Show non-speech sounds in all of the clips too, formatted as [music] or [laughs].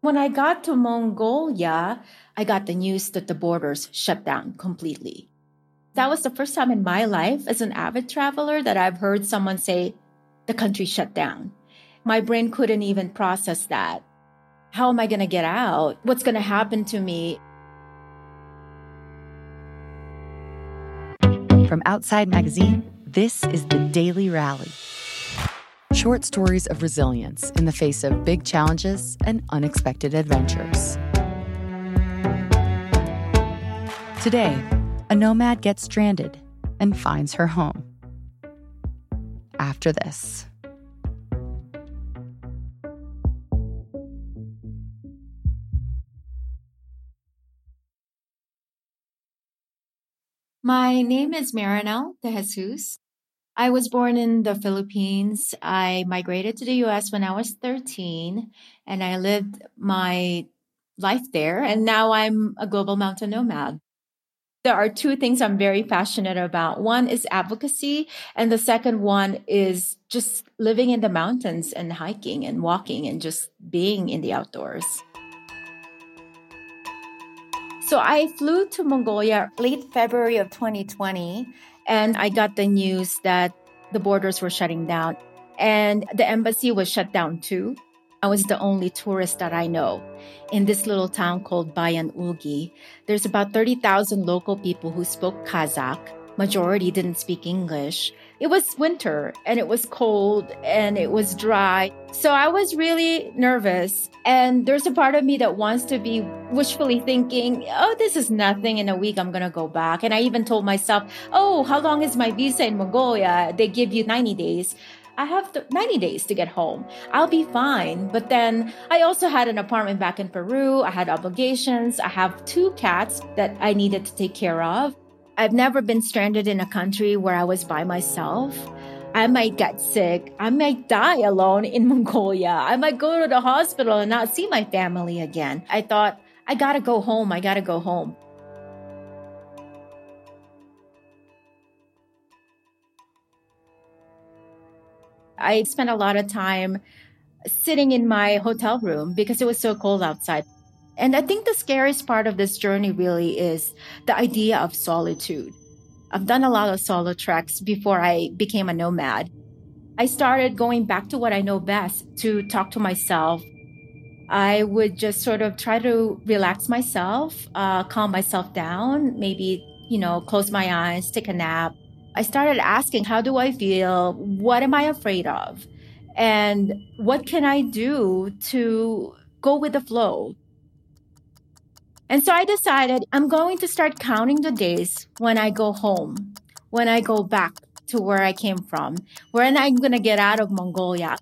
When I got to Mongolia, I got the news that the borders shut down completely. That was the first time in my life as an avid traveler that I've heard someone say, the country shut down. My brain couldn't even process that. How am I going to get out? What's going to happen to me? From Outside Magazine, this is the Daily Rally. Short stories of resilience in the face of big challenges and unexpected adventures. Today, a nomad gets stranded and finds her home. After this. My name is Marinel de Jesus. I was born in the Philippines. I migrated to the US when I was 13 and I lived my life there. And now I'm a global mountain nomad. There are two things I'm very passionate about. One is advocacy, and the second one is just living in the mountains and hiking and walking and just being in the outdoors. So I flew to Mongolia late February of 2020 and I got the news that the borders were shutting down and the embassy was shut down too. I was the only tourist that I know in this little town called Bayan Ulgi. There's about 30,000 local people who spoke Kazakh. Majority didn't speak English it was winter and it was cold and it was dry. So I was really nervous. And there's a part of me that wants to be wishfully thinking, oh, this is nothing. In a week, I'm going to go back. And I even told myself, oh, how long is my visa in Mongolia? They give you 90 days. I have 90 days to get home. I'll be fine. But then I also had an apartment back in Peru. I had obligations. I have two cats that I needed to take care of. I've never been stranded in a country where I was by myself. I might get sick. I might die alone in [laughs] Mongolia. I might go to the hospital and not see my family again. I thought, I gotta go home. I gotta go home. I spent a lot of time sitting in my hotel room because it was so cold outside. And I think the scariest part of this journey really is the idea of solitude. I've done a lot of solo treks before I became a nomad. I started going back to what I know best to talk to myself. I would just sort of try to relax myself, uh, calm myself down, maybe, you know, close my eyes, take a nap. I started asking, how do I feel? What am I afraid of? And what can I do to go with the flow? And so I decided I'm going to start counting the days when I go home, when I go back to where I came from, when I'm going to get out of Mongolia.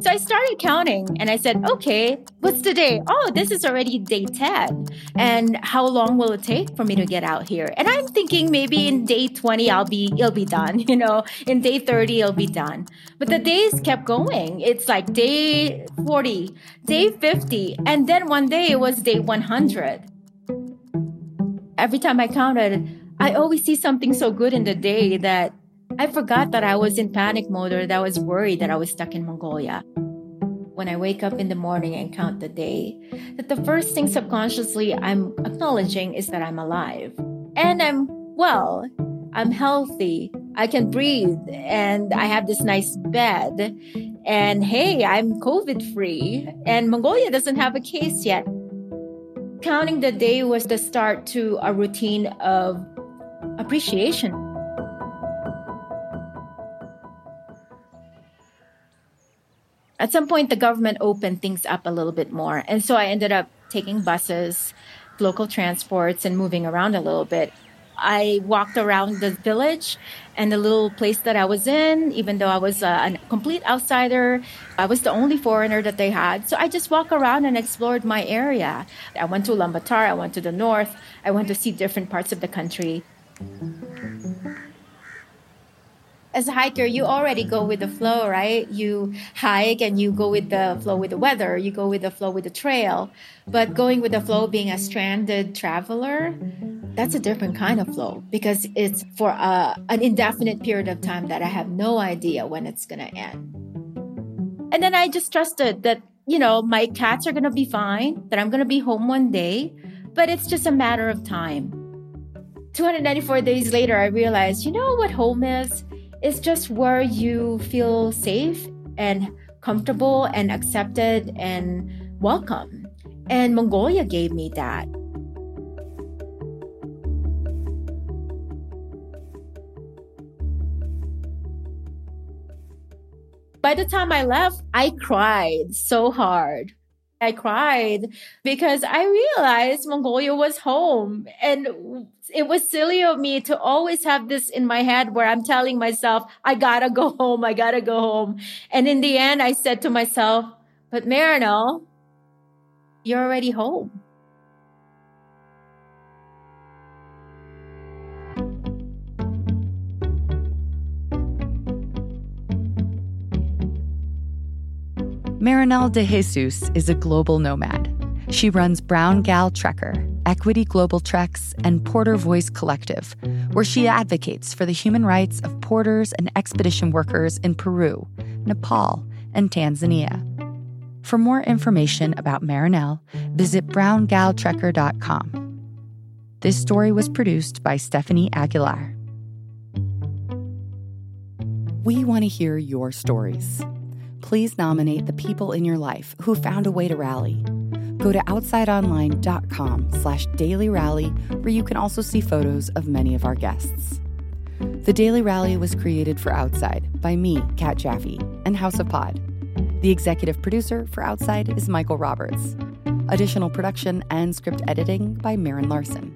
So I started counting and I said, okay, what's the day? Oh, this is already day 10. And how long will it take for me to get out here? And I'm thinking maybe in day 20, I'll be, it'll be done. [laughs] You know, in day 30, it'll be done. But the days kept going. It's like day 40, day 50. And then one day it was day 100. Every time I counted, I always see something so good in the day that I forgot that I was in panic mode or that I was worried that I was stuck in Mongolia. When I wake up in the morning and count the day, that the first thing subconsciously I'm acknowledging is that I'm alive. And I'm well, I'm healthy, I can breathe, and I have this nice bed. And hey, I'm COVID free, and Mongolia doesn't have a case yet. Counting the day was the start to a routine of appreciation at some point the government opened things up a little bit more. And so i ended up taking buses local transports and moving around a little bit. I walked around the village and the little place that i was in even though i was uh, a complete outsider i was the only foreigner that they had. So i just walked around and explored my area. I went to ulaanbaatar i went to the north i went to see different parts of the country as a hiker, you already go with the flow, right? You hike and you go with the flow with the weather, you go with the flow with the trail. But going with the flow, being a stranded traveler, that's a different kind of flow because it's for a, an indefinite period of time that I have no idea when it's going to end. And then I just trusted that, you know, my cats are going to be fine, that I'm going to be home one day, but it's just a matter of time. 294 days later, I realized, you know what home is? It's just where you feel safe and comfortable and accepted and welcome. And Mongolia gave me that. By the time I left, I cried so hard. I cried because I realized Mongolia was home. And it was silly of me to always have this in my head where I'm telling myself, I gotta go [laughs] home. I gotta go home. And in the end, I said to myself, but Marinel, you're already home. Marinel de Jesus is a global nomad. She runs Brown Gal Trekker, Equity Global Treks, and Porter Voice Collective, where she advocates for the human rights of porters and expedition workers in Peru, Nepal, and Tanzania. For more information about Marinel, visit browngaltrekker.com. This story was produced by Stephanie Aguilar. We want to hear your stories please nominate the people in your life who found a way to rally. Go to outsideonline.com slash daily rally, where you can also see photos of many of our guests. The Daily Rally was created for Outside by me, Kat Jaffe, and House of Pod. The executive producer for Outside is Michael Roberts. Additional production and script editing by Marin Larson.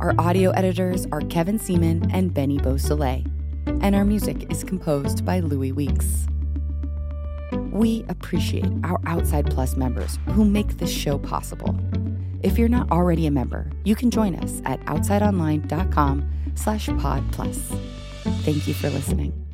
Our audio editors are Kevin Seaman and Benny Beausoleil, and our music is composed by Louis Weeks. We appreciate our Outside Plus members who make this show possible. If you're not already a member, you can join us at outsideonline.com slash pod plus. Thank you for listening.